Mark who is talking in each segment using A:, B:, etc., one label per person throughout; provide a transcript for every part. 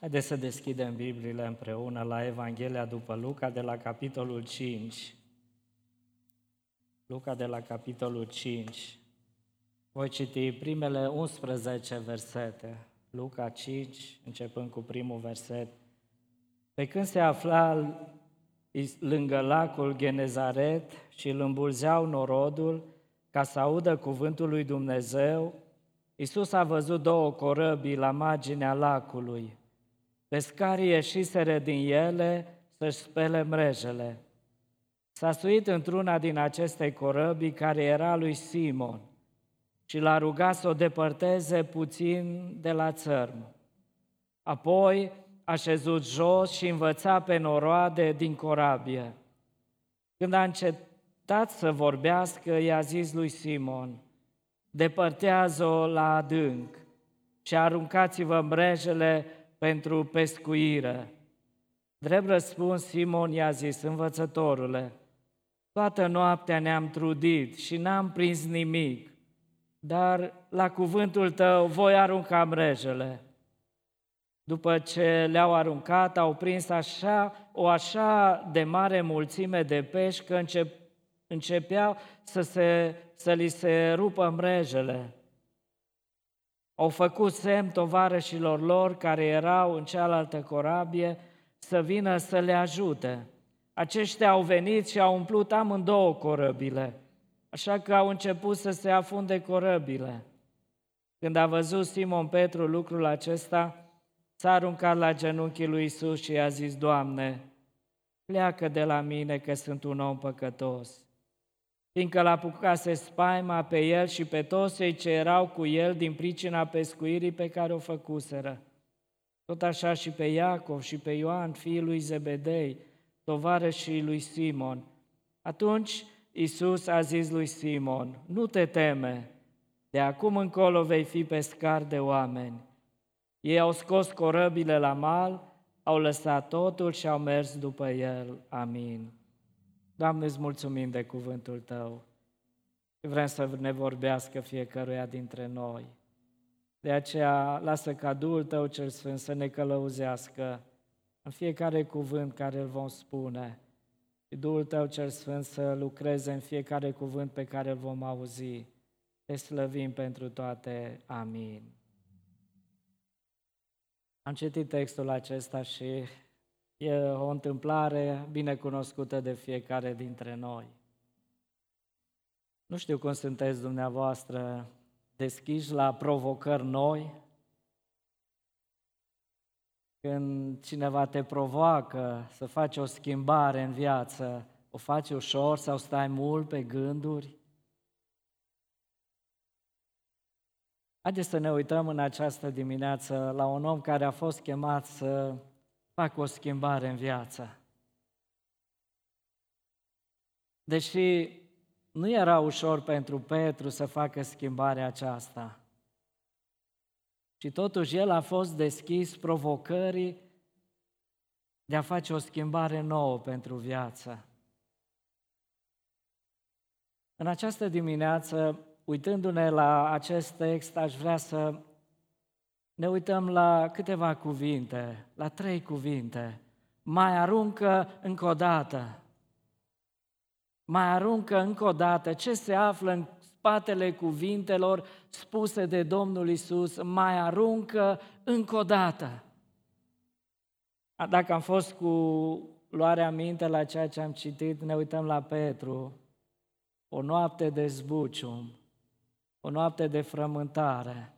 A: Haideți să deschidem Bibliile împreună la Evanghelia după Luca de la capitolul 5. Luca de la capitolul 5. Voi citi primele 11 versete. Luca 5, începând cu primul verset. Pe când se afla lângă lacul Genezaret și îl îmbulzeau norodul ca să audă cuvântul lui Dumnezeu, Iisus a văzut două corăbii la marginea lacului. Pescarii ieșiseră din ele să-și spele mrejele. S-a suit într-una din aceste corăbii care era lui Simon și l-a rugat să o depărteze puțin de la țărm. Apoi a șezut jos și învăța pe noroade din corabie. Când a încetat să vorbească, i-a zis lui Simon, depărtează-o la adânc și aruncați-vă mrejele pentru pescuire. Drept răspuns, Simon i-a zis, învățătorule, toată noaptea ne-am trudit și n-am prins nimic, dar la cuvântul tău voi arunca mrejele. După ce le-au aruncat, au prins așa, o așa de mare mulțime de pești că încep, începeau să, se, să li se rupă mrejele. Au făcut semn tovarășilor lor care erau în cealaltă corabie să vină să le ajute. Aceștia au venit și au umplut amândouă corăbile, așa că au început să se afunde corăbile. Când a văzut Simon Petru lucrul acesta, s-a aruncat la genunchii lui Isus și i-a zis, Doamne, pleacă de la mine că sunt un om păcătos fiindcă l-a apucase spaima pe el și pe toți cei ce erau cu el din pricina pescuirii pe care o făcuseră. Tot așa și pe Iacov și pe Ioan, fiul lui Zebedei, tovarășii lui Simon. Atunci Isus a zis lui Simon, nu te teme, de acum încolo vei fi pescar de oameni. Ei au scos corăbile la mal, au lăsat totul și au mers după el. Amin. Doamne, îți mulțumim de cuvântul Tău. Vrem să ne vorbească fiecăruia dintre noi. De aceea, lasă ca Duhul Tău cel Sfânt să ne călăuzească în fiecare cuvânt care îl vom spune și Duhul Tău cel Sfânt să lucreze în fiecare cuvânt pe care îl vom auzi. Te slăvim pentru toate. Amin. Am citit textul acesta și E o întâmplare bine cunoscută de fiecare dintre noi. Nu știu cum sunteți dumneavoastră deschiși la provocări noi, când cineva te provoacă să faci o schimbare în viață, o faci ușor sau stai mult pe gânduri? Haideți să ne uităm în această dimineață la un om care a fost chemat să fac o schimbare în viață. Deși nu era ușor pentru Petru să facă schimbarea aceasta, și totuși el a fost deschis provocării de a face o schimbare nouă pentru viață. În această dimineață, uitându-ne la acest text, aș vrea să ne uităm la câteva cuvinte, la trei cuvinte. Mai aruncă încă o dată. Mai aruncă încă o dată ce se află în spatele cuvintelor spuse de Domnul Isus. Mai aruncă încă o dată. Dacă am fost cu luarea minte la ceea ce am citit, ne uităm la Petru. O noapte de zbucium, o noapte de frământare,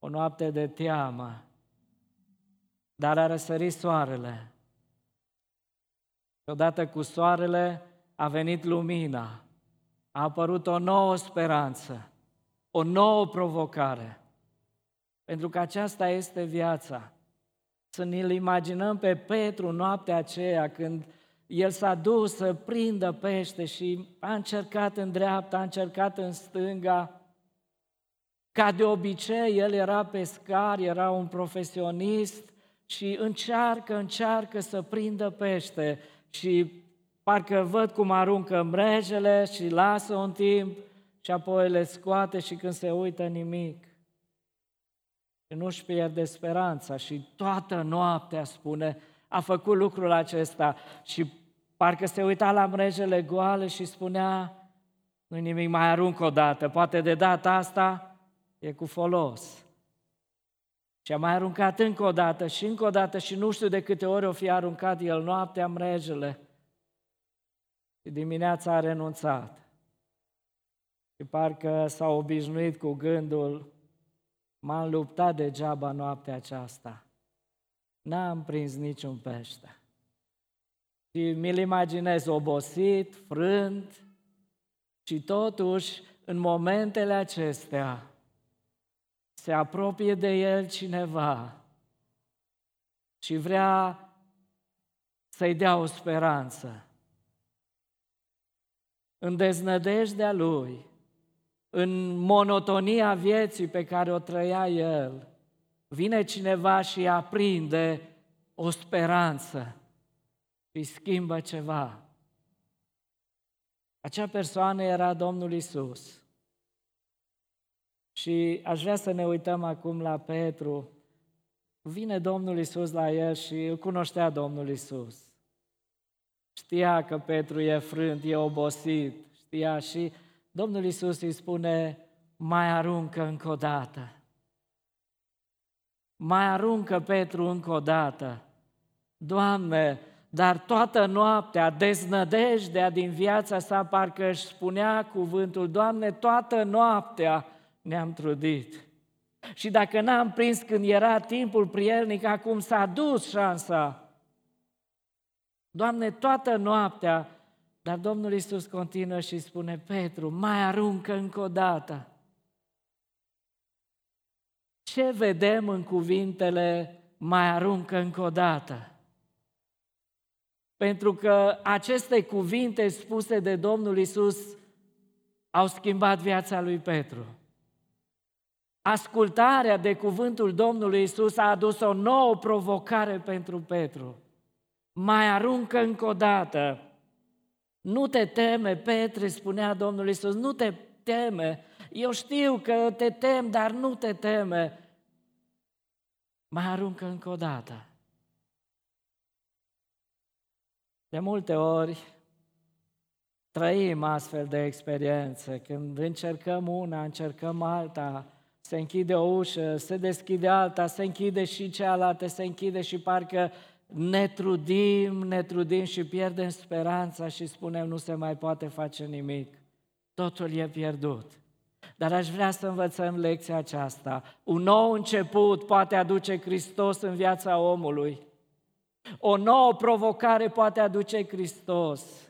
A: o noapte de teamă, dar a răsărit soarele. Odată cu soarele a venit lumina, a apărut o nouă speranță, o nouă provocare. Pentru că aceasta este viața. Să ne-l imaginăm pe Petru noaptea aceea când el s-a dus să prindă pește și a încercat în dreapta, a încercat în stânga, ca de obicei, el era pescar, era un profesionist și încearcă, încearcă să prindă pește și parcă văd cum aruncă mrejele și lasă un timp și apoi le scoate și când se uită nimic. și nu-și pierde speranța și toată noaptea, spune, a făcut lucrul acesta și parcă se uita la mrejele goale și spunea, nu nimic, mai arunc o dată, poate de data asta e cu folos. Și a mai aruncat încă o dată și încă o dată și nu știu de câte ori o fi aruncat el noaptea mrejele. Și dimineața a renunțat. Și parcă s-a obișnuit cu gândul, m-am luptat degeaba noaptea aceasta. N-am prins niciun pește. Și mi-l imaginez obosit, frânt, și totuși, în momentele acestea, se apropie de el cineva și vrea să-i dea o speranță. În deznădejdea lui, în monotonia vieții pe care o trăia el, vine cineva și aprinde o speranță și schimbă ceva. Acea persoană era Domnul Isus. Și aș vrea să ne uităm acum la Petru. Vine Domnul Isus la el și îl cunoștea Domnul Isus. Știa că Petru e frânt, e obosit, știa și Domnul Isus îi spune, mai aruncă încă o dată. Mai aruncă Petru încă o dată. Doamne, dar toată noaptea, deznădejdea din viața sa, parcă își spunea cuvântul, Doamne, toată noaptea ne-am trudit. Și dacă n-am prins când era timpul prielnic, acum s-a dus șansa. Doamne, toată noaptea, dar Domnul Iisus continuă și spune, Petru, mai aruncă încă o dată. Ce vedem în cuvintele mai aruncă încă o dată? Pentru că aceste cuvinte spuse de Domnul Isus au schimbat viața lui Petru. Ascultarea de cuvântul Domnului Isus a adus o nouă provocare pentru Petru. Mai aruncă încă o dată. Nu te teme, Petre, spunea Domnul Isus, nu te teme. Eu știu că te tem, dar nu te teme. Mai aruncă încă o dată. De multe ori trăim astfel de experiențe. Când încercăm una, încercăm alta, se închide o ușă, se deschide alta, se închide și cealaltă, se închide și parcă ne trudim, ne trudim și pierdem speranța și spunem nu se mai poate face nimic. Totul e pierdut. Dar aș vrea să învățăm lecția aceasta. Un nou început poate aduce Hristos în viața omului. O nouă provocare poate aduce Hristos.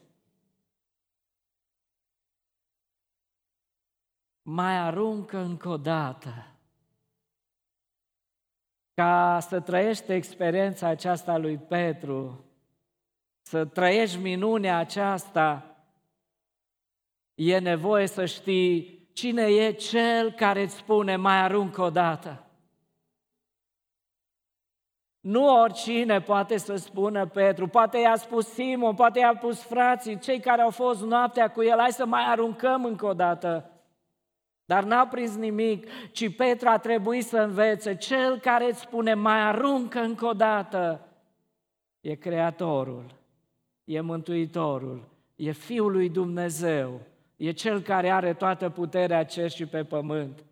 A: Mai aruncă încă o dată. Ca să trăiești experiența aceasta lui Petru, să trăiești minunea aceasta, e nevoie să știi cine e cel care îți spune mai aruncă o dată. Nu oricine poate să spună Petru, poate i-a spus Simon, poate i-a spus frații, cei care au fost noaptea cu el, hai să mai aruncăm încă o dată. Dar n-a prins nimic, ci Petru a trebuit să învețe, cel care îți spune mai aruncă încă o dată, e Creatorul, e Mântuitorul, e Fiul lui Dumnezeu, e Cel care are toată puterea cer și pe pământ.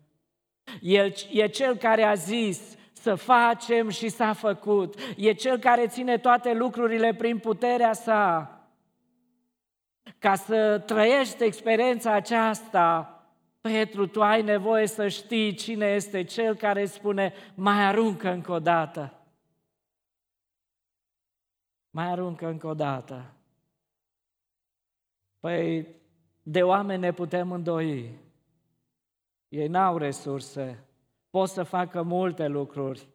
A: El e Cel care a zis, să facem și s-a făcut. E Cel care ține toate lucrurile prin puterea sa. Ca să trăiești experiența aceasta, Petru, tu ai nevoie să știi cine este Cel care spune, mai aruncă încă o dată. Mai aruncă încă o dată. Păi, de oameni ne putem îndoi. Ei n-au resurse, pot să facă multe lucruri,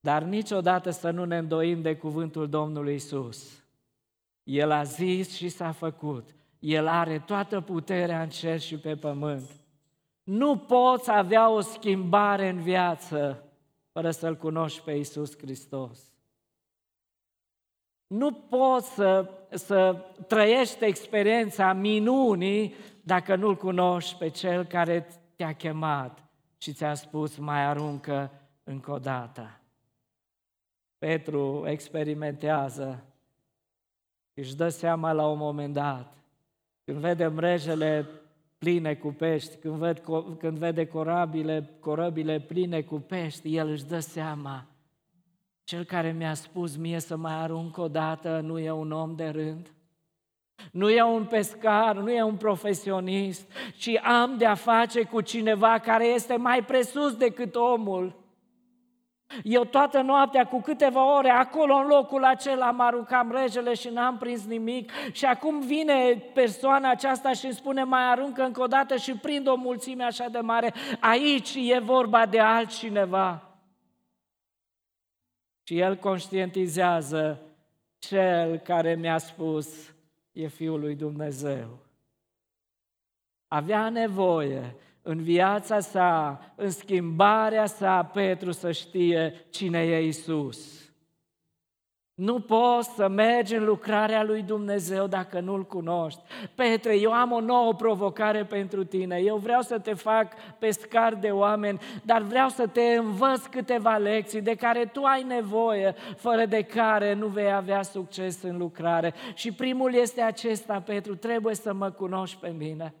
A: dar niciodată să nu ne îndoim de cuvântul Domnului Isus. El a zis și s-a făcut. El are toată puterea în cer și pe pământ. Nu poți avea o schimbare în viață fără să-L cunoști pe Isus Hristos. Nu poți să, să trăiești experiența minunii dacă nu-L cunoști pe Cel care te-a chemat și ți-a spus mai aruncă încă o dată. Petru experimentează își dă seama la un moment dat, când vede mrejele pline cu pești, când, ved, când vede corabile, corabile pline cu pești, el își dă seama, cel care mi-a spus mie să mai arunc o dată nu e un om de rând, nu e un pescar, nu e un profesionist, ci am de-a face cu cineva care este mai presus decât omul. Eu toată noaptea, cu câteva ore, acolo în locul acela mă aruncam regele și n-am prins nimic și acum vine persoana aceasta și îmi spune mai aruncă încă o dată și prind o mulțime așa de mare. Aici e vorba de altcineva. Și el conștientizează cel care mi-a spus e Fiul lui Dumnezeu. Avea nevoie în viața sa, în schimbarea sa, Petru să știe cine e Isus. Nu poți să mergi în lucrarea lui Dumnezeu dacă nu-L cunoști. Petre, eu am o nouă provocare pentru tine. Eu vreau să te fac pescar de oameni, dar vreau să te învăț câteva lecții de care tu ai nevoie, fără de care nu vei avea succes în lucrare. Și primul este acesta, Petru, trebuie să mă cunoști pe mine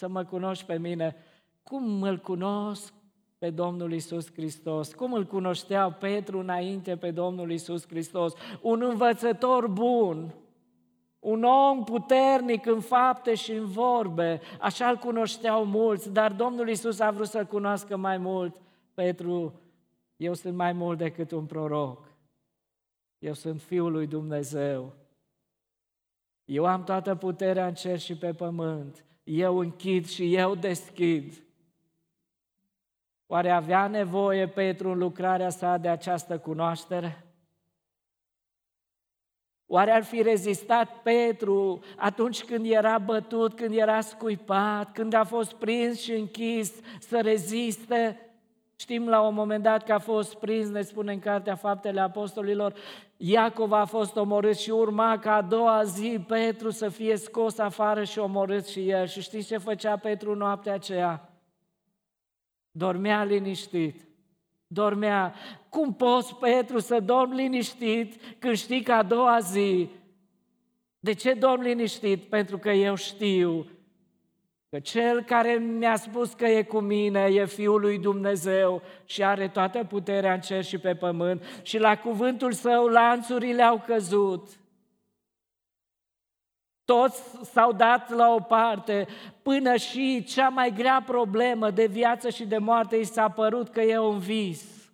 A: să mă cunoști pe mine. Cum îl cunosc pe Domnul Isus Hristos? Cum îl cunoștea Petru înainte pe Domnul Isus Hristos? Un învățător bun, un om puternic în fapte și în vorbe, așa îl cunoșteau mulți, dar Domnul Isus a vrut să-l cunoască mai mult. Petru, eu sunt mai mult decât un proroc. Eu sunt Fiul lui Dumnezeu. Eu am toată puterea în cer și pe pământ eu închid și eu deschid. Oare avea nevoie Petru în lucrarea sa de această cunoaștere? Oare ar fi rezistat Petru atunci când era bătut, când era scuipat, când a fost prins și închis să reziste? Știm la un moment dat că a fost prins, ne spune în Cartea Faptele Apostolilor, Iacov a fost omorât și urma ca a doua zi Petru să fie scos afară și omorât și el. Și știți ce făcea Petru noaptea aceea? Dormea liniștit. Dormea. Cum poți, Petru, să dormi liniștit când știi că a doua zi? De ce dormi liniștit? Pentru că eu știu Că cel care mi-a spus că e cu mine e Fiul lui Dumnezeu și are toată puterea în cer și pe pământ și la cuvântul său lanțurile au căzut. Toți s-au dat la o parte până și cea mai grea problemă de viață și de moarte i s-a părut că e un vis,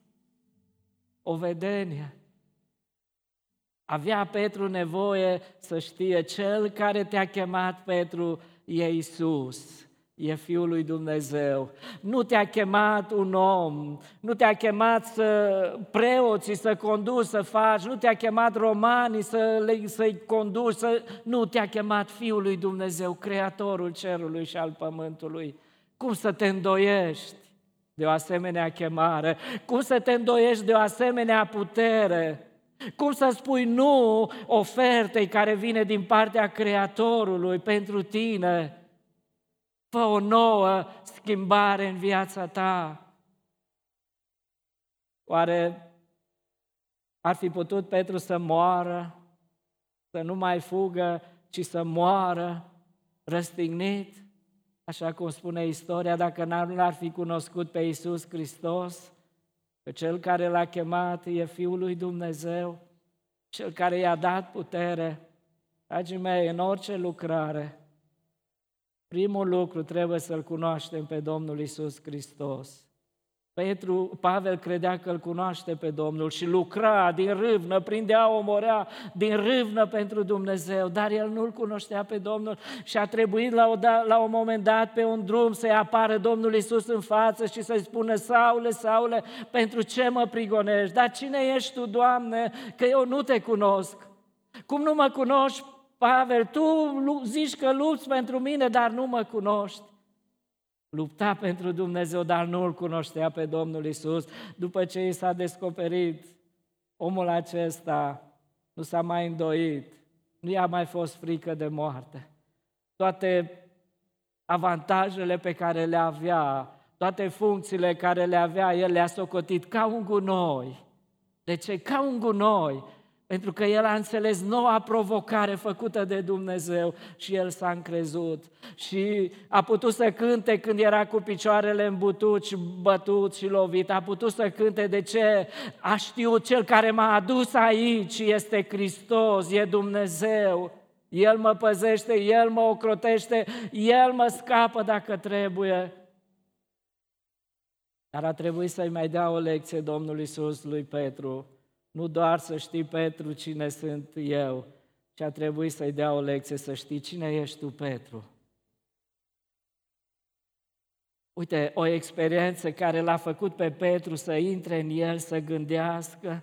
A: o vedenie. Avea Petru nevoie să știe, cel care te-a chemat, Petru, e Isus, e Fiul lui Dumnezeu. Nu te-a chemat un om, nu te-a chemat să preoții să conduci, să faci, nu te-a chemat romanii să le, să-i conduci, să... nu te-a chemat Fiul lui Dumnezeu, Creatorul cerului și al pământului. Cum să te îndoiești de o asemenea chemare? Cum să te îndoiești de o asemenea putere? Cum să spui nu ofertei care vine din partea Creatorului pentru tine? Fă o nouă schimbare în viața ta. Oare ar fi putut Petru să moară, să nu mai fugă, ci să moară răstignit? Așa cum spune istoria, dacă nu ar fi cunoscut pe Iisus Hristos, Că cel care l-a chemat e Fiul lui Dumnezeu, cel care i-a dat putere. Dragii mei, în orice lucrare, primul lucru trebuie să-L cunoaștem pe Domnul Isus Hristos. Petru, Pavel credea că îl cunoaște pe Domnul și lucra din râvnă, prindea, omorea din râvnă pentru Dumnezeu, dar el nu-l cunoștea pe Domnul și a trebuit la, o, da, la un moment dat pe un drum să-i apară Domnul Isus în față și să-i spună, Saule, Saule, pentru ce mă prigonești? Dar cine ești tu, Doamne, că eu nu te cunosc? Cum nu mă cunoști, Pavel? Tu zici că lupți pentru mine, dar nu mă cunoști lupta pentru Dumnezeu, dar nu îl cunoștea pe Domnul Isus. După ce i s-a descoperit, omul acesta nu s-a mai îndoit, nu i-a mai fost frică de moarte. Toate avantajele pe care le avea toate funcțiile care le avea, el le-a socotit ca un gunoi. De ce? Ca un gunoi. Pentru că el a înțeles noua provocare făcută de Dumnezeu și el s-a încrezut. Și a putut să cânte când era cu picioarele îmbutut și bătut și lovit. A putut să cânte de ce a știut cel care m-a adus aici este Hristos, e Dumnezeu. El mă păzește, El mă ocrotește, El mă scapă dacă trebuie. Dar a trebuit să-i mai dea o lecție Domnul Isus lui Petru. Nu doar să știi, Petru, cine sunt eu, ci a trebuit să-i dea o lecție, să știi cine ești tu, Petru. Uite, o experiență care l-a făcut pe Petru să intre în el, să gândească,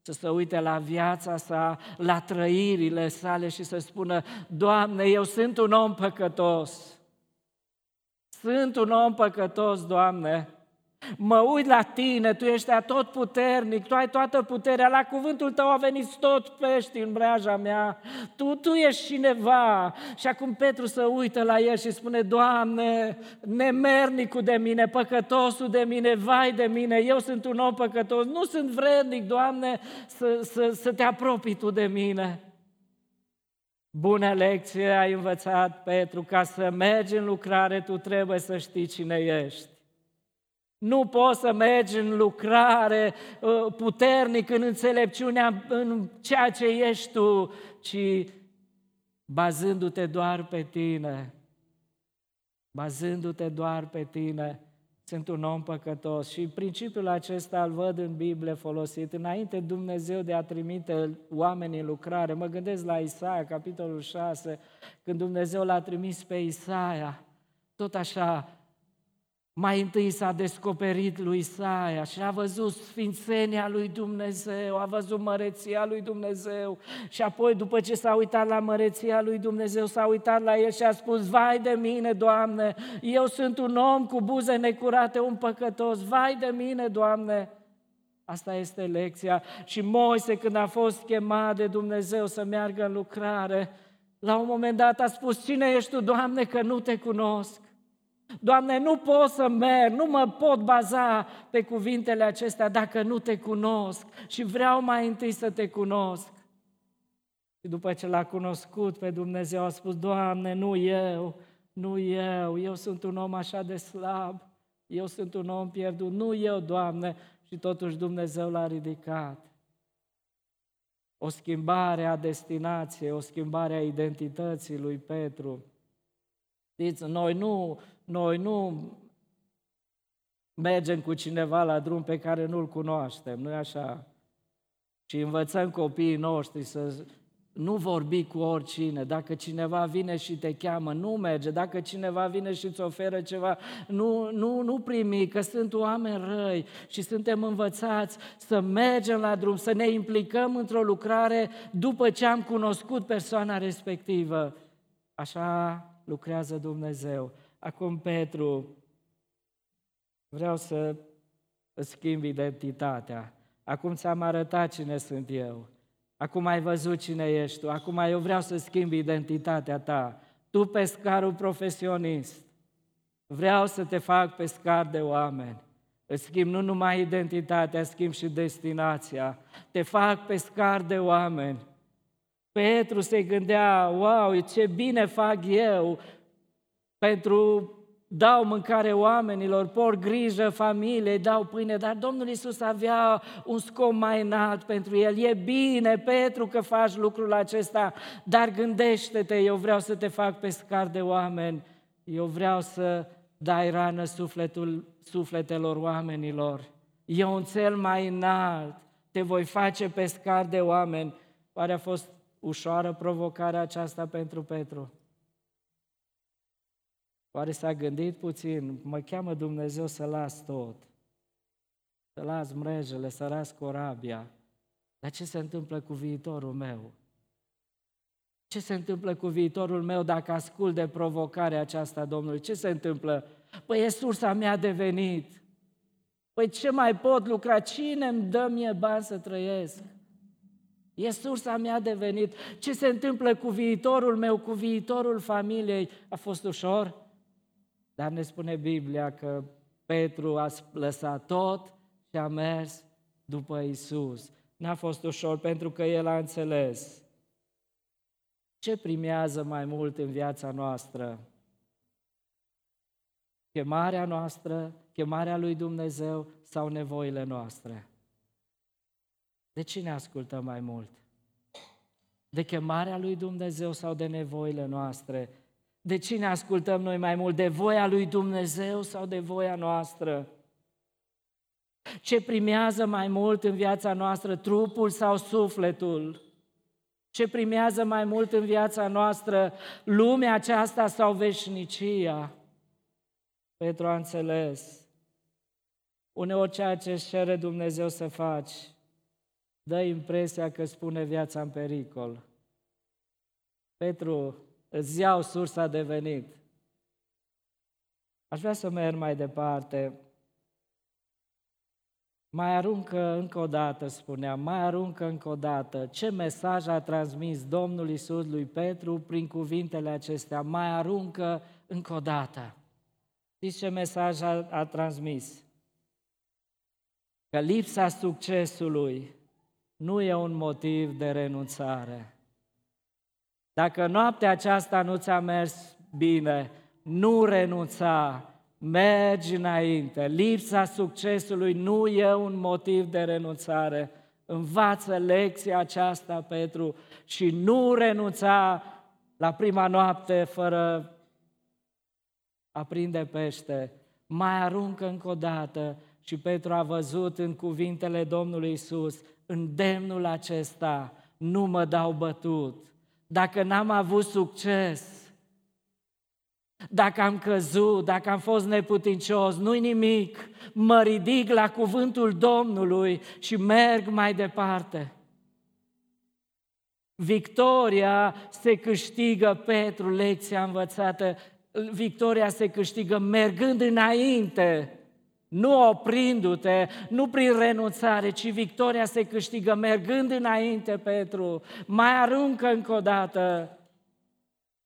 A: să se uite la viața sa, la trăirile sale și să spună, Doamne, eu sunt un om păcătos. Sunt un om păcătos, Doamne. Mă uit la tine, tu ești tot puternic, tu ai toată puterea, la cuvântul tău a venit tot pești în breaja mea, tu, tu ești cineva. Și acum Petru să uită la el și spune, Doamne, nemernicul de mine, păcătosul de mine, vai de mine, eu sunt un om păcătos, nu sunt vrednic, Doamne, să, să, să te apropii tu de mine. Bună lecție ai învățat, Petru, ca să mergi în lucrare, tu trebuie să știi cine ești. Nu poți să mergi în lucrare uh, puternic, în înțelepciunea, în ceea ce ești tu, ci bazându-te doar pe tine. Bazându-te doar pe tine, sunt un om păcătos. Și principiul acesta îl văd în Biblie folosit. Înainte Dumnezeu de a trimite oamenii în lucrare, mă gândesc la Isaia, capitolul 6, când Dumnezeu l-a trimis pe Isaia, tot așa, mai întâi s-a descoperit lui Isaia și a văzut sfințenia lui Dumnezeu, a văzut măreția lui Dumnezeu și apoi după ce s-a uitat la măreția lui Dumnezeu, s-a uitat la el și a spus, vai de mine, Doamne, eu sunt un om cu buze necurate, un păcătos, vai de mine, Doamne. Asta este lecția. Și Moise, când a fost chemat de Dumnezeu să meargă în lucrare, la un moment dat a spus, cine ești tu, Doamne, că nu te cunosc? Doamne, nu pot să merg, nu mă pot baza pe cuvintele acestea dacă nu te cunosc și vreau mai întâi să te cunosc. Și după ce l-a cunoscut pe Dumnezeu, a spus, Doamne, nu eu, nu eu, eu sunt un om așa de slab, eu sunt un om pierdut, nu eu, Doamne, și totuși Dumnezeu l-a ridicat. O schimbare a destinației, o schimbare a identității lui Petru. Știți, noi nu noi nu mergem cu cineva la drum pe care nu-l cunoaștem, nu-i așa? Și învățăm copiii noștri să nu vorbi cu oricine. Dacă cineva vine și te cheamă, nu merge. Dacă cineva vine și îți oferă ceva, nu, nu, nu primi, că sunt oameni răi și suntem învățați să mergem la drum, să ne implicăm într-o lucrare după ce am cunoscut persoana respectivă. Așa lucrează Dumnezeu. Acum, Petru, vreau să îți schimb identitatea. Acum ți-am arătat cine sunt eu. Acum ai văzut cine ești tu. Acum eu vreau să schimb identitatea ta. Tu, pescarul profesionist, vreau să te fac pescar de oameni. Îți schimb nu numai identitatea, schimb și destinația. Te fac pescar de oameni. Petru se gândea, wow, ce bine fac eu pentru dau mâncare oamenilor, por grijă familiei, dau pâine, dar Domnul Isus avea un scop mai înalt pentru el. E bine, Petru, că faci lucrul acesta, dar gândește-te, eu vreau să te fac pescar de oameni, eu vreau să dai rană sufletul, sufletelor oamenilor. E un cel mai înalt, te voi face pescar de oameni. Oare a fost ușoară provocarea aceasta pentru Petru? Oare s-a gândit puțin, mă cheamă Dumnezeu să las tot, să las mrejele, să las corabia, dar ce se întâmplă cu viitorul meu? Ce se întâmplă cu viitorul meu dacă ascult de provocarea aceasta Domnului? Ce se întâmplă? Păi e sursa mea de venit. Păi ce mai pot lucra? Cine îmi dă mie bani să trăiesc? E sursa mea de venit. Ce se întâmplă cu viitorul meu, cu viitorul familiei? A fost ușor? Dar ne spune Biblia că Petru a lăsat tot și a mers după Isus. N-a fost ușor pentru că el a înțeles. Ce primează mai mult în viața noastră? Chemarea noastră, chemarea lui Dumnezeu sau nevoile noastre? De cine ascultăm mai mult? De chemarea lui Dumnezeu sau de nevoile noastre? De cine ascultăm noi mai mult? De voia lui Dumnezeu sau de voia noastră? Ce primează mai mult în viața noastră, trupul sau sufletul? Ce primează mai mult în viața noastră, lumea aceasta sau veșnicia? Petru a înțeles. Uneori ceea ce își cere Dumnezeu să faci, dă impresia că spune viața în pericol. Petru, îți iau sursa de venit. Aș vrea să merg mai departe. Mai aruncă încă o dată, spunea, mai aruncă încă o dată. Ce mesaj a transmis Domnul Isus lui Petru prin cuvintele acestea? Mai aruncă încă o dată. Știți ce mesaj a, a transmis? Că lipsa succesului nu e un motiv de renunțare. Dacă noaptea aceasta nu ți-a mers bine, nu renunța, mergi înainte. Lipsa succesului nu e un motiv de renunțare. Învață lecția aceasta, Petru, și nu renunța la prima noapte fără a prinde pește. Mai aruncă încă o dată și Petru a văzut în cuvintele Domnului Isus, îndemnul acesta, nu mă dau bătut. Dacă n-am avut succes, dacă am căzut, dacă am fost neputincios, nu-i nimic, mă ridic la cuvântul Domnului și merg mai departe. Victoria se câștigă, Petru, lecția învățată, victoria se câștigă mergând înainte, nu oprindu-te, nu prin renunțare, ci victoria se câștigă mergând înainte, Petru. Mai aruncă încă o dată.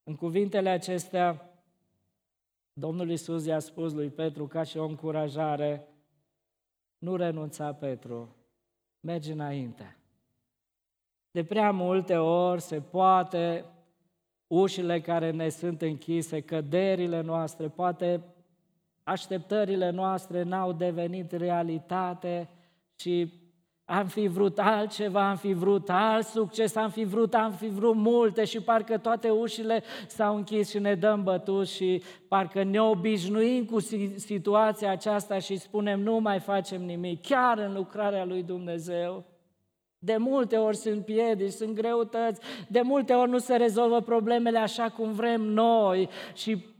A: În cuvintele acestea, Domnul Isus i-a spus lui Petru ca și o încurajare, nu renunța, Petru, mergi înainte. De prea multe ori se poate ușile care ne sunt închise, căderile noastre, poate așteptările noastre n-au devenit realitate și am fi vrut altceva, am fi vrut alt succes, am fi vrut, am fi vrut multe și parcă toate ușile s-au închis și ne dăm bătuți și parcă ne obișnuim cu situația aceasta și spunem nu mai facem nimic, chiar în lucrarea lui Dumnezeu. De multe ori sunt piedici, sunt greutăți, de multe ori nu se rezolvă problemele așa cum vrem noi și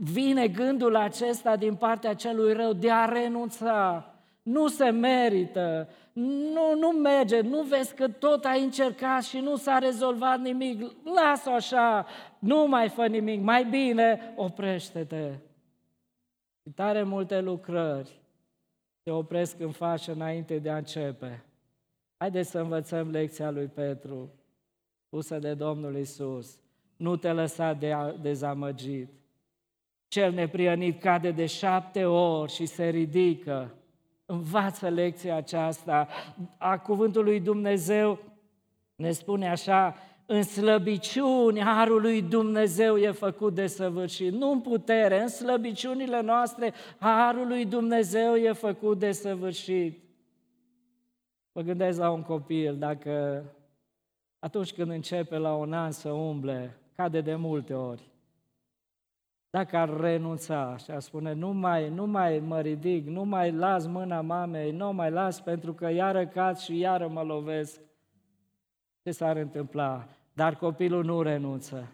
A: vine gândul acesta din partea celui rău de a renunța. Nu se merită, nu, nu merge, nu vezi că tot ai încercat și nu s-a rezolvat nimic, lasă-o așa, nu mai fă nimic, mai bine oprește-te. Și tare multe lucrări se opresc în fașă înainte de a începe. Haideți să învățăm lecția lui Petru, pusă de Domnul Isus. Nu te lăsa de dezamăgit. Cel neprienit cade de șapte ori și se ridică. Învață lecția aceasta a cuvântului Dumnezeu. Ne spune așa, în slăbiciuni harul lui Dumnezeu e făcut de săvârșit. Nu în putere, în slăbiciunile noastre harul lui Dumnezeu e făcut de săvârșit. Mă gândesc la un copil, dacă atunci când începe la un an să umble, cade de multe ori. Dacă ar renunța și ar spune, nu mai, nu mai mă ridic, nu mai las mâna mamei, nu mai las pentru că iară cad și iară mă lovesc, ce s-ar întâmpla? Dar copilul nu renunță.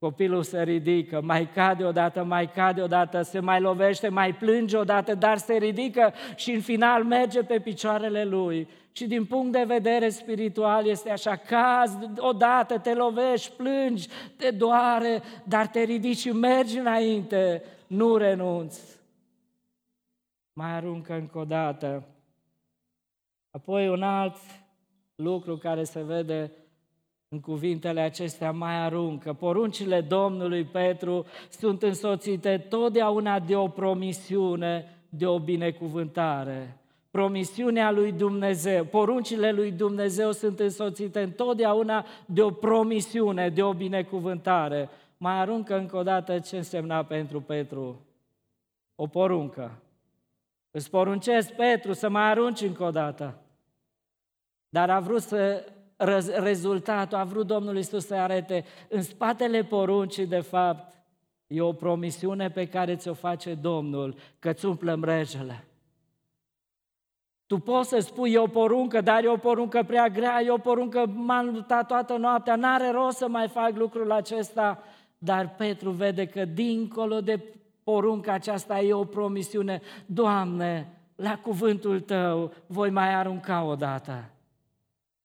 A: Copilul se ridică, mai cade odată, mai cade odată, se mai lovește, mai plânge odată, dar se ridică și în final merge pe picioarele lui. Și din punct de vedere spiritual este așa, caz odată, te lovești, plângi, te doare, dar te ridici și mergi înainte, nu renunți. Mai aruncă încă o dată. Apoi un alt lucru care se vede în cuvintele acestea mai aruncă. Poruncile Domnului Petru sunt însoțite totdeauna de o promisiune, de o binecuvântare. Promisiunea lui Dumnezeu, poruncile lui Dumnezeu sunt însoțite întotdeauna de o promisiune, de o binecuvântare. Mai aruncă încă o dată ce însemna pentru Petru. O poruncă. Îți poruncesc, Petru, să mai arunci încă o dată. Dar a vrut să rezultatul, a vrut Domnul Isus să arate în spatele poruncii, de fapt, e o promisiune pe care ți-o face Domnul, că îți umplă mrejele. Tu poți să spui, e o poruncă, dar e o poruncă prea grea, e o poruncă, m-am luptat toată noaptea, n-are rost să mai fac lucrul acesta. Dar Petru vede că dincolo de porunca aceasta e o promisiune. Doamne, la cuvântul Tău voi mai arunca o dată.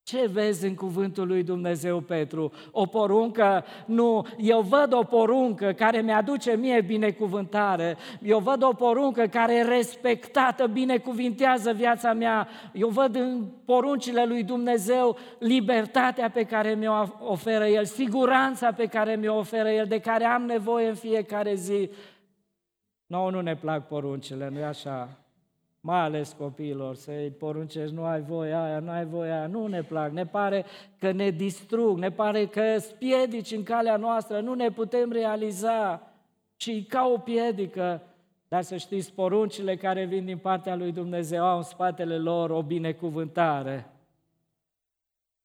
A: Ce vezi în cuvântul lui Dumnezeu, Petru? O poruncă? Nu, eu văd o poruncă care mi-aduce mie binecuvântare. Eu văd o poruncă care e respectată, binecuvintează viața mea. Eu văd în poruncile lui Dumnezeu libertatea pe care mi-o oferă El, siguranța pe care mi-o oferă El, de care am nevoie în fiecare zi. Nouă nu ne plac poruncile, nu-i așa? Mai ales copiilor, să-i poruncești, nu ai voie aia, nu ai voie aia, nu ne plac, ne pare că ne distrug, ne pare că spiedici în calea noastră, nu ne putem realiza, ci ca o piedică. Dar să știți, poruncile care vin din partea lui Dumnezeu au în spatele lor o binecuvântare.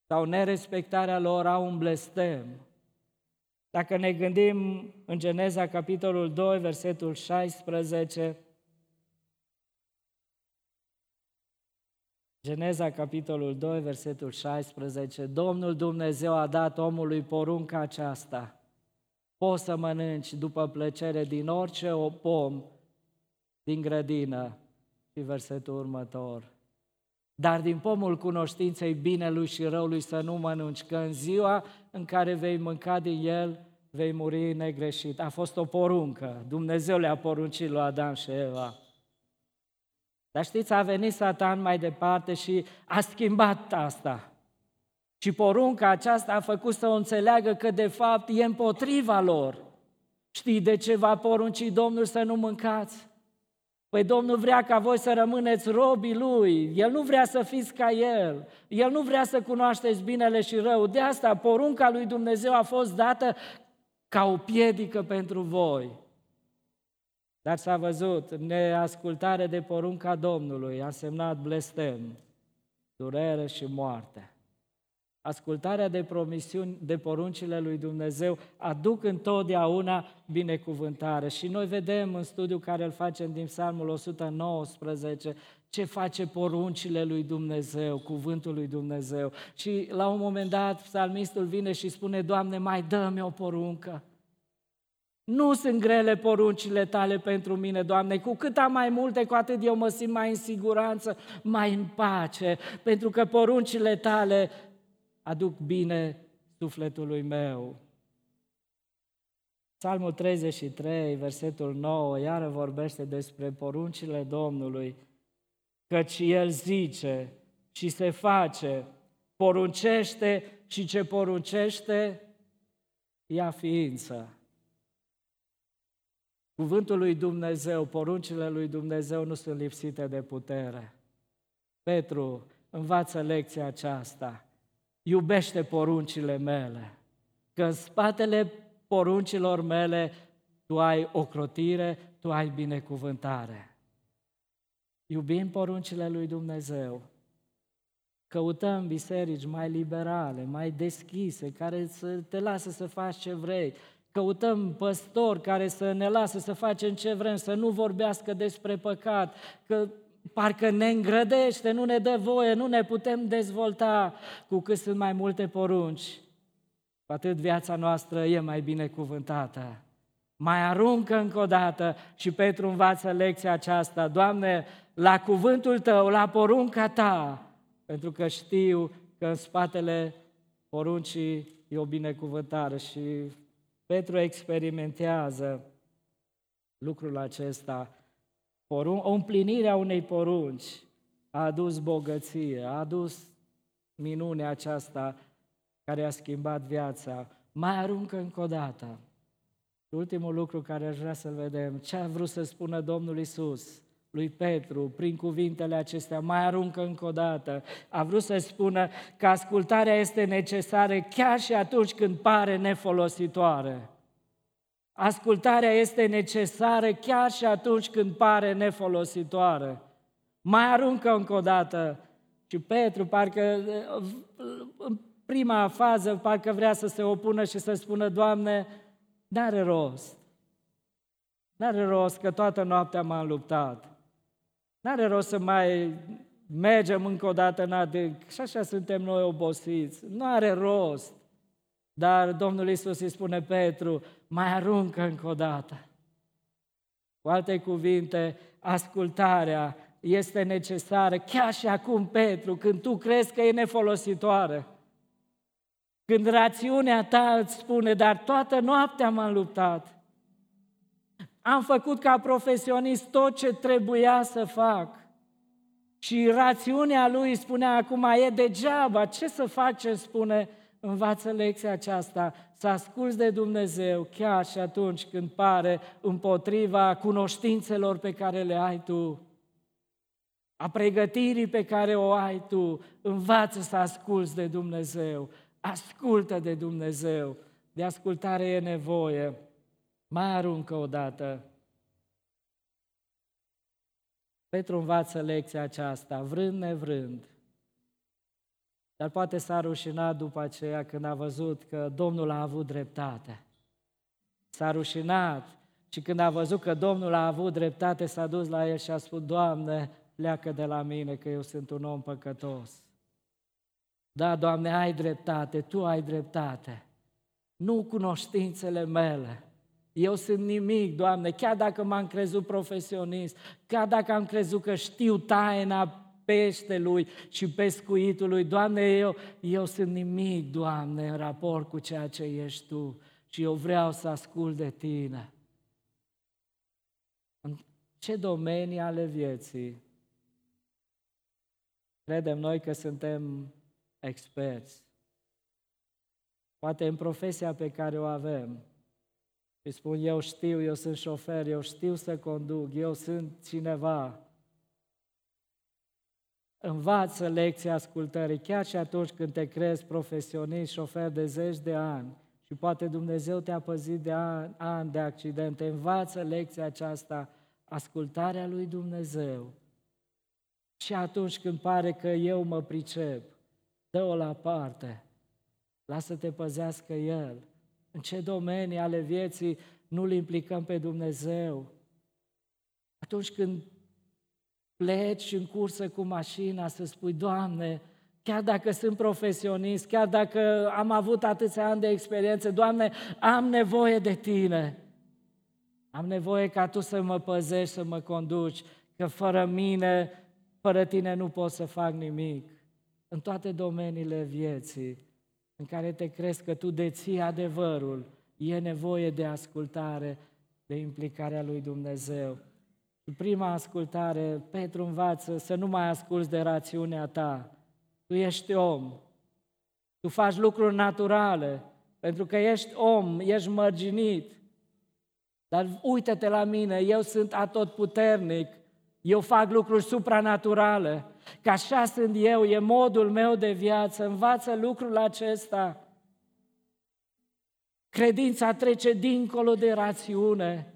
A: Sau nerespectarea lor au un blestem. Dacă ne gândim în Geneza, capitolul 2, versetul 16, Geneza, capitolul 2, versetul 16. Domnul Dumnezeu a dat omului porunca aceasta. Poți să mănânci după plăcere din orice o pom din grădină. Și versetul următor. Dar din pomul cunoștinței binelui și răului să nu mănânci, că în ziua în care vei mânca din el, vei muri negreșit. A fost o poruncă. Dumnezeu le-a poruncit lui Adam și Eva. Dar știți, a venit Satan mai departe și a schimbat asta. Și porunca aceasta a făcut să o înțeleagă că de fapt e împotriva lor. Știi de ce va porunci Domnul să nu mâncați? Păi Domnul vrea ca voi să rămâneți robii Lui. El nu vrea să fiți ca El. El nu vrea să cunoașteți binele și rău. De asta porunca lui Dumnezeu a fost dată ca o piedică pentru voi. Dar s-a văzut, neascultare de porunca Domnului a semnat blestem, durere și moarte. Ascultarea de promisiuni, de poruncile lui Dumnezeu aduc întotdeauna binecuvântare. Și noi vedem în studiul care îl facem din Psalmul 119 ce face poruncile lui Dumnezeu, cuvântul lui Dumnezeu. Și la un moment dat psalmistul vine și spune, Doamne, mai dă-mi o poruncă. Nu sunt grele poruncile tale pentru mine, Doamne, cu cât am mai multe, cu atât eu mă simt mai în siguranță, mai în pace, pentru că poruncile tale aduc bine sufletului meu. Psalmul 33, versetul 9, iară vorbește despre poruncile Domnului, căci El zice și se face, poruncește și ce poruncește, ia ființă. Cuvântul lui Dumnezeu, poruncile lui Dumnezeu nu sunt lipsite de putere. Petru învață lecția aceasta. Iubește poruncile mele, că în spatele poruncilor mele tu ai ocrotire, tu ai binecuvântare. Iubim poruncile lui Dumnezeu. Căutăm biserici mai liberale, mai deschise, care să te lasă să faci ce vrei, Căutăm păstori care să ne lasă să facem ce vrem, să nu vorbească despre păcat, că parcă ne îngrădește, nu ne dă voie, nu ne putem dezvolta cu cât sunt mai multe porunci. Cu atât viața noastră e mai binecuvântată. Mai aruncă încă o dată și Petru învață lecția aceasta. Doamne, la cuvântul Tău, la porunca Ta, pentru că știu că în spatele poruncii e o binecuvântare și Petru experimentează lucrul acesta. Porun- o împlinire a unei porunci a adus bogăție, a adus minunea aceasta care a schimbat viața. Mai aruncă încă o dată. Ultimul lucru care aș vrea să-l vedem, ce a vrut să spună Domnul Isus lui Petru, prin cuvintele acestea, mai aruncă încă o dată. A vrut să spună că ascultarea este necesară chiar și atunci când pare nefolositoare. Ascultarea este necesară chiar și atunci când pare nefolositoare. Mai aruncă încă o dată. Și Petru, parcă în prima fază, parcă vrea să se opună și să spună, Doamne, n-are rost. N-are rost că toată noaptea m-am luptat. N-are rost să mai mergem încă o dată în adânc. Și așa suntem noi obosiți. Nu are rost. Dar Domnul Isus îi spune Petru, mai aruncă încă o dată. Cu alte cuvinte, ascultarea este necesară chiar și acum, Petru, când tu crezi că e nefolositoare. Când rațiunea ta îți spune, dar toată noaptea m-am luptat. Am făcut ca profesionist tot ce trebuia să fac. Și rațiunea lui spunea acum, e degeaba, ce să facem, spune, învață lecția aceasta, să asculți de Dumnezeu chiar și atunci când pare împotriva cunoștințelor pe care le ai tu, a pregătirii pe care o ai tu, învață să asculți de Dumnezeu, ascultă de Dumnezeu, de ascultare e nevoie. Mai aruncă o dată. Petru învață lecția aceasta, vrând nevrând. Dar poate s-a rușinat după aceea când a văzut că Domnul a avut dreptate. S-a rușinat și când a văzut că Domnul a avut dreptate, s-a dus la el și a spus, Doamne, pleacă de la mine că eu sunt un om păcătos. Da, Doamne, ai dreptate, Tu ai dreptate. Nu cunoștințele mele, eu sunt nimic, Doamne, chiar dacă m-am crezut profesionist, chiar dacă am crezut că știu taina peștelui și pescuitului, Doamne, eu, eu sunt nimic, Doamne, în raport cu ceea ce ești Tu și eu vreau să ascult de Tine. În ce domenii ale vieții credem noi că suntem experți? Poate în profesia pe care o avem, îi spun, eu știu, eu sunt șofer, eu știu să conduc, eu sunt cineva. Învață lecția ascultării, chiar și atunci când te crezi profesionist, șofer de zeci de ani și poate Dumnezeu te-a păzit de ani, ani de accidente, învață lecția aceasta, ascultarea lui Dumnezeu. Și atunci când pare că eu mă pricep, dă-o la parte, lasă-te păzească El. În ce domenii ale vieții nu-L implicăm pe Dumnezeu? Atunci când pleci în cursă cu mașina să spui, Doamne, chiar dacă sunt profesionist, chiar dacă am avut atâția ani de experiență, Doamne, am nevoie de Tine. Am nevoie ca Tu să mă păzești, să mă conduci, că fără mine, fără Tine nu pot să fac nimic. În toate domeniile vieții în care te crezi că tu deții adevărul, e nevoie de ascultare, de implicarea lui Dumnezeu. În prima ascultare, Petru învață să nu mai asculți de rațiunea ta. Tu ești om, tu faci lucruri naturale, pentru că ești om, ești mărginit. Dar uită-te la mine, eu sunt atotputernic, eu fac lucruri supranaturale, că așa sunt eu, e modul meu de viață, învață lucrul acesta. Credința trece dincolo de rațiune.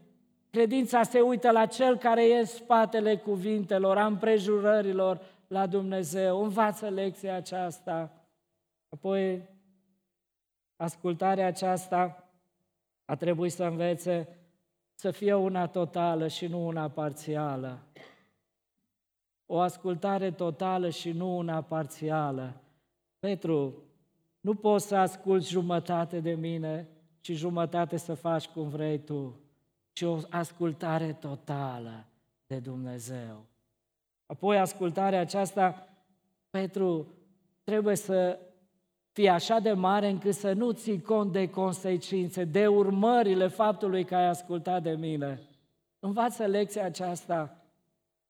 A: Credința se uită la cel care e în spatele cuvintelor, a împrejurărilor la Dumnezeu. Învață lecția aceasta. Apoi, ascultarea aceasta a trebuit să învețe să fie una totală și nu una parțială o ascultare totală și nu una parțială. Petru, nu poți să asculți jumătate de mine și jumătate să faci cum vrei tu, ci o ascultare totală de Dumnezeu. Apoi ascultarea aceasta, Petru, trebuie să fie așa de mare încât să nu ții cont de consecințe, de urmările faptului că ai ascultat de mine. Învață lecția aceasta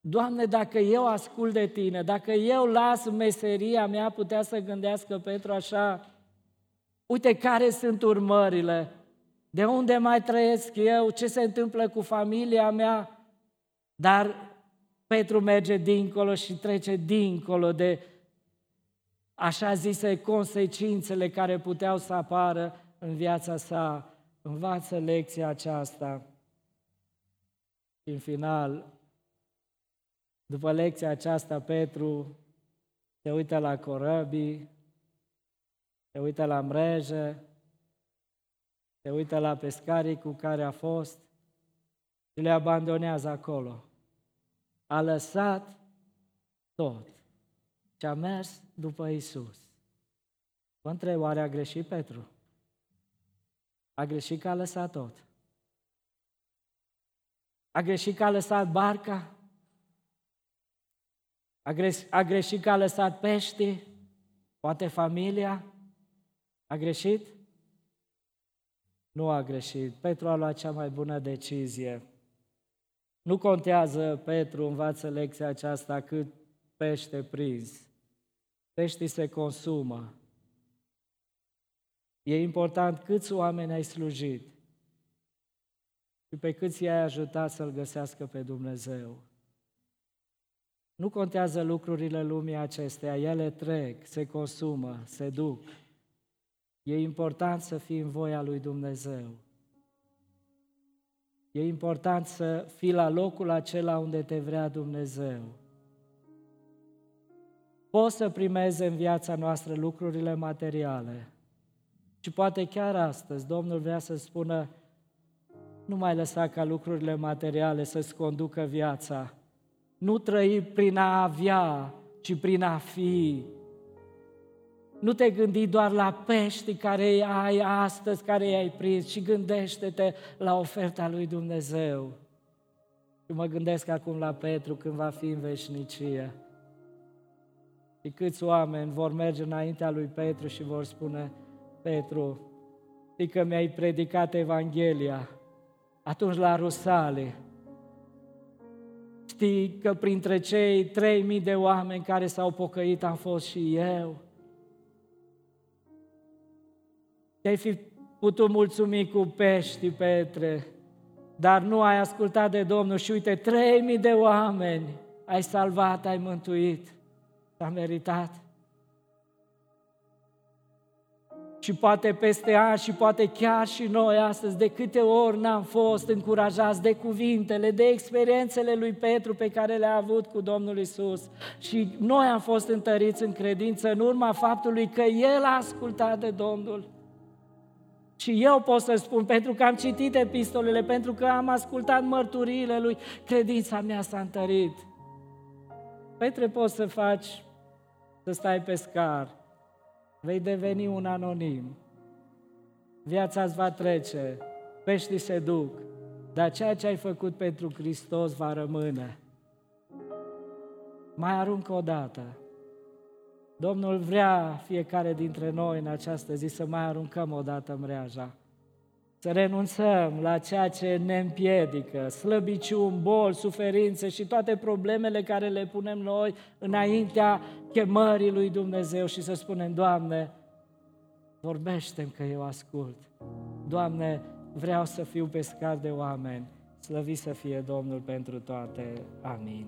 A: Doamne, dacă eu ascult de Tine, dacă eu las meseria mea, putea să gândească Petru așa, Uite care sunt urmările, de unde mai trăiesc eu, ce se întâmplă cu familia mea. Dar Petru merge dincolo și trece dincolo de așa zise consecințele care puteau să apară în viața sa. Învață lecția aceasta. Și în final, după lecția aceasta, Petru se uită la corăbii, se uită la mreje, se uită la pescarii cu care a fost și le abandonează acolo. A lăsat tot și a mers după Isus. Vă întreb, oare a greșit Petru? A greșit că a lăsat tot. A greșit că a lăsat barca? A, greș- a greșit că a lăsat pești? Poate familia? A greșit? Nu a greșit. Petru a luat cea mai bună decizie. Nu contează, Petru învață lecția aceasta, cât pește prins. Peștii se consumă. E important câți oameni ai slujit și pe câți i-ai ajutat să-L găsească pe Dumnezeu. Nu contează lucrurile lumii acesteia, ele trec, se consumă, se duc. E important să fii în voia lui Dumnezeu. E important să fii la locul acela unde te vrea Dumnezeu. Poți să primezi în viața noastră lucrurile materiale. Și poate chiar astăzi Domnul vrea să spună, nu mai lăsa ca lucrurile materiale să-ți conducă viața. Nu trăi prin a avea, ci prin a fi. Nu te gândi doar la pești care ai astăzi, care i-ai prins, ci gândește-te la oferta lui Dumnezeu. Și mă gândesc acum la Petru când va fi în veșnicie. Și câți oameni vor merge înaintea lui Petru și vor spune, Petru, știi că mi-ai predicat Evanghelia atunci la Rusale. Știi că printre cei trei mii de oameni care s-au pocăit am fost și eu. Te-ai fi putut mulțumi cu pești, Petre, dar nu ai ascultat de Domnul și uite, trei mii de oameni ai salvat, ai mântuit. S-a meritat. Și poate peste ani și poate chiar și noi astăzi, de câte ori n-am fost încurajați de cuvintele, de experiențele lui Petru pe care le-a avut cu Domnul Isus. Și noi am fost întăriți în credință în urma faptului că El a ascultat de Domnul. Și eu pot să spun, pentru că am citit epistolele, pentru că am ascultat mărturiile lui, credința mea s-a întărit. Petre, poți să faci, să stai pe scar, vei deveni un anonim. Viața îți va trece, peștii se duc, dar ceea ce ai făcut pentru Hristos va rămâne. Mai aruncă o dată. Domnul vrea fiecare dintre noi în această zi să mai aruncăm o dată mreaja. Să renunțăm la ceea ce ne împiedică, slăbiciuni, boli, suferințe și toate problemele care le punem noi înaintea chemării lui Dumnezeu și să spunem, Doamne, vorbește că eu ascult. Doamne, vreau să fiu pescar de oameni. Slăvit să fie Domnul pentru toate. Amin.